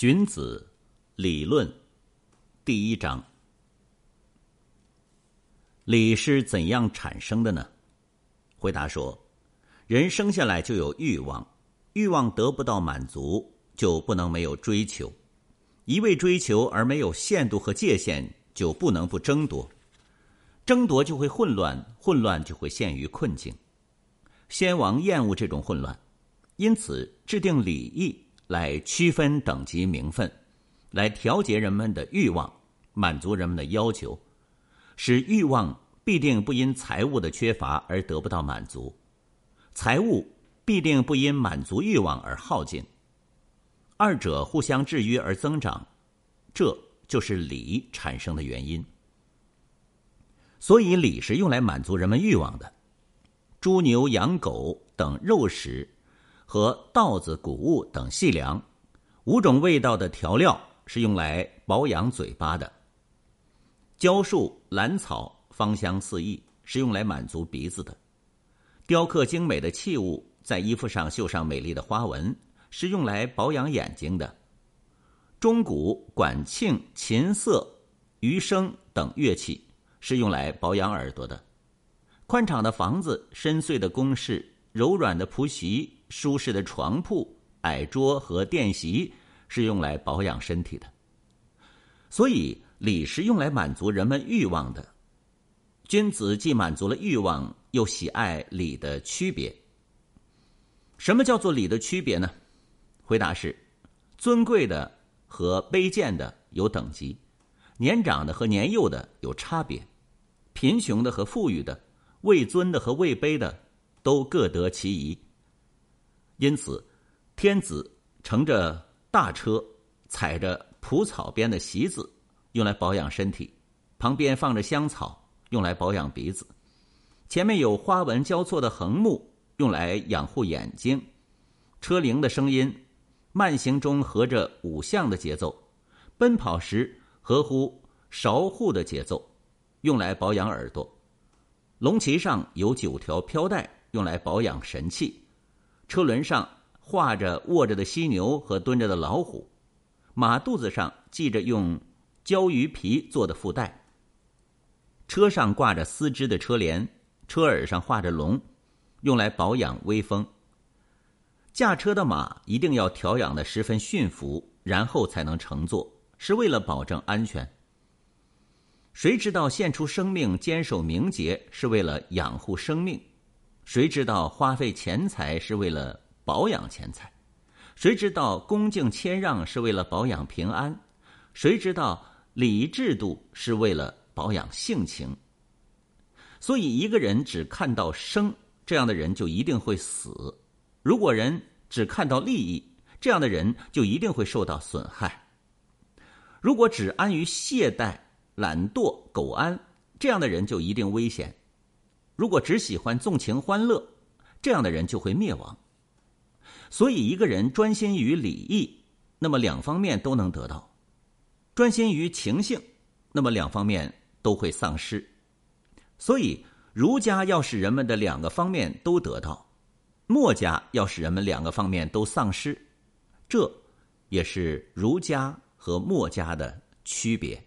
荀子理论第一章：礼是怎样产生的呢？回答说：人生下来就有欲望，欲望得不到满足，就不能没有追求；一味追求而没有限度和界限，就不能不争夺。争夺就会混乱，混乱就会陷于困境。先王厌恶这种混乱，因此制定礼义。来区分等级名分，来调节人们的欲望，满足人们的要求，使欲望必定不因财物的缺乏而得不到满足，财物必定不因满足欲望而耗尽，二者互相制约而增长，这就是礼产生的原因。所以，礼是用来满足人们欲望的，猪牛羊狗等肉食。和稻子、谷物等细粮，五种味道的调料是用来保养嘴巴的。蕉树、兰草芳香四溢，是用来满足鼻子的。雕刻精美的器物，在衣服上绣上美丽的花纹，是用来保养眼睛的。钟鼓、管磬、琴瑟、余声等乐器，是用来保养耳朵的。宽敞的房子、深邃的宫室、柔软的仆席。舒适的床铺、矮桌和垫席是用来保养身体的，所以礼是用来满足人们欲望的。君子既满足了欲望，又喜爱礼的区别。什么叫做礼的区别呢？回答是：尊贵的和卑贱的有等级，年长的和年幼的有差别，贫穷的和富裕的，位尊的和位卑的都各得其宜。因此，天子乘着大车，踩着蒲草编的席子，用来保养身体；旁边放着香草，用来保养鼻子；前面有花纹交错的横木，用来养护眼睛；车铃的声音，慢行中合着五象的节奏；奔跑时合乎韶户的节奏，用来保养耳朵；龙旗上有九条飘带，用来保养神气。车轮上画着卧着的犀牛和蹲着的老虎，马肚子上系着用鲛鱼皮做的腹带。车上挂着丝织的车帘，车耳上画着龙，用来保养威风。驾车的马一定要调养的十分驯服，然后才能乘坐，是为了保证安全。谁知道献出生命、坚守名节，是为了养护生命？谁知道花费钱财是为了保养钱财？谁知道恭敬谦让是为了保养平安？谁知道礼仪制度是为了保养性情？所以，一个人只看到生，这样的人就一定会死；如果人只看到利益，这样的人就一定会受到损害。如果只安于懈怠、懒惰、苟安，这样的人就一定危险。如果只喜欢纵情欢乐，这样的人就会灭亡。所以，一个人专心于礼义，那么两方面都能得到；专心于情性，那么两方面都会丧失。所以，儒家要使人们的两个方面都得到，墨家要使人们两个方面都丧失，这也是儒家和墨家的区别。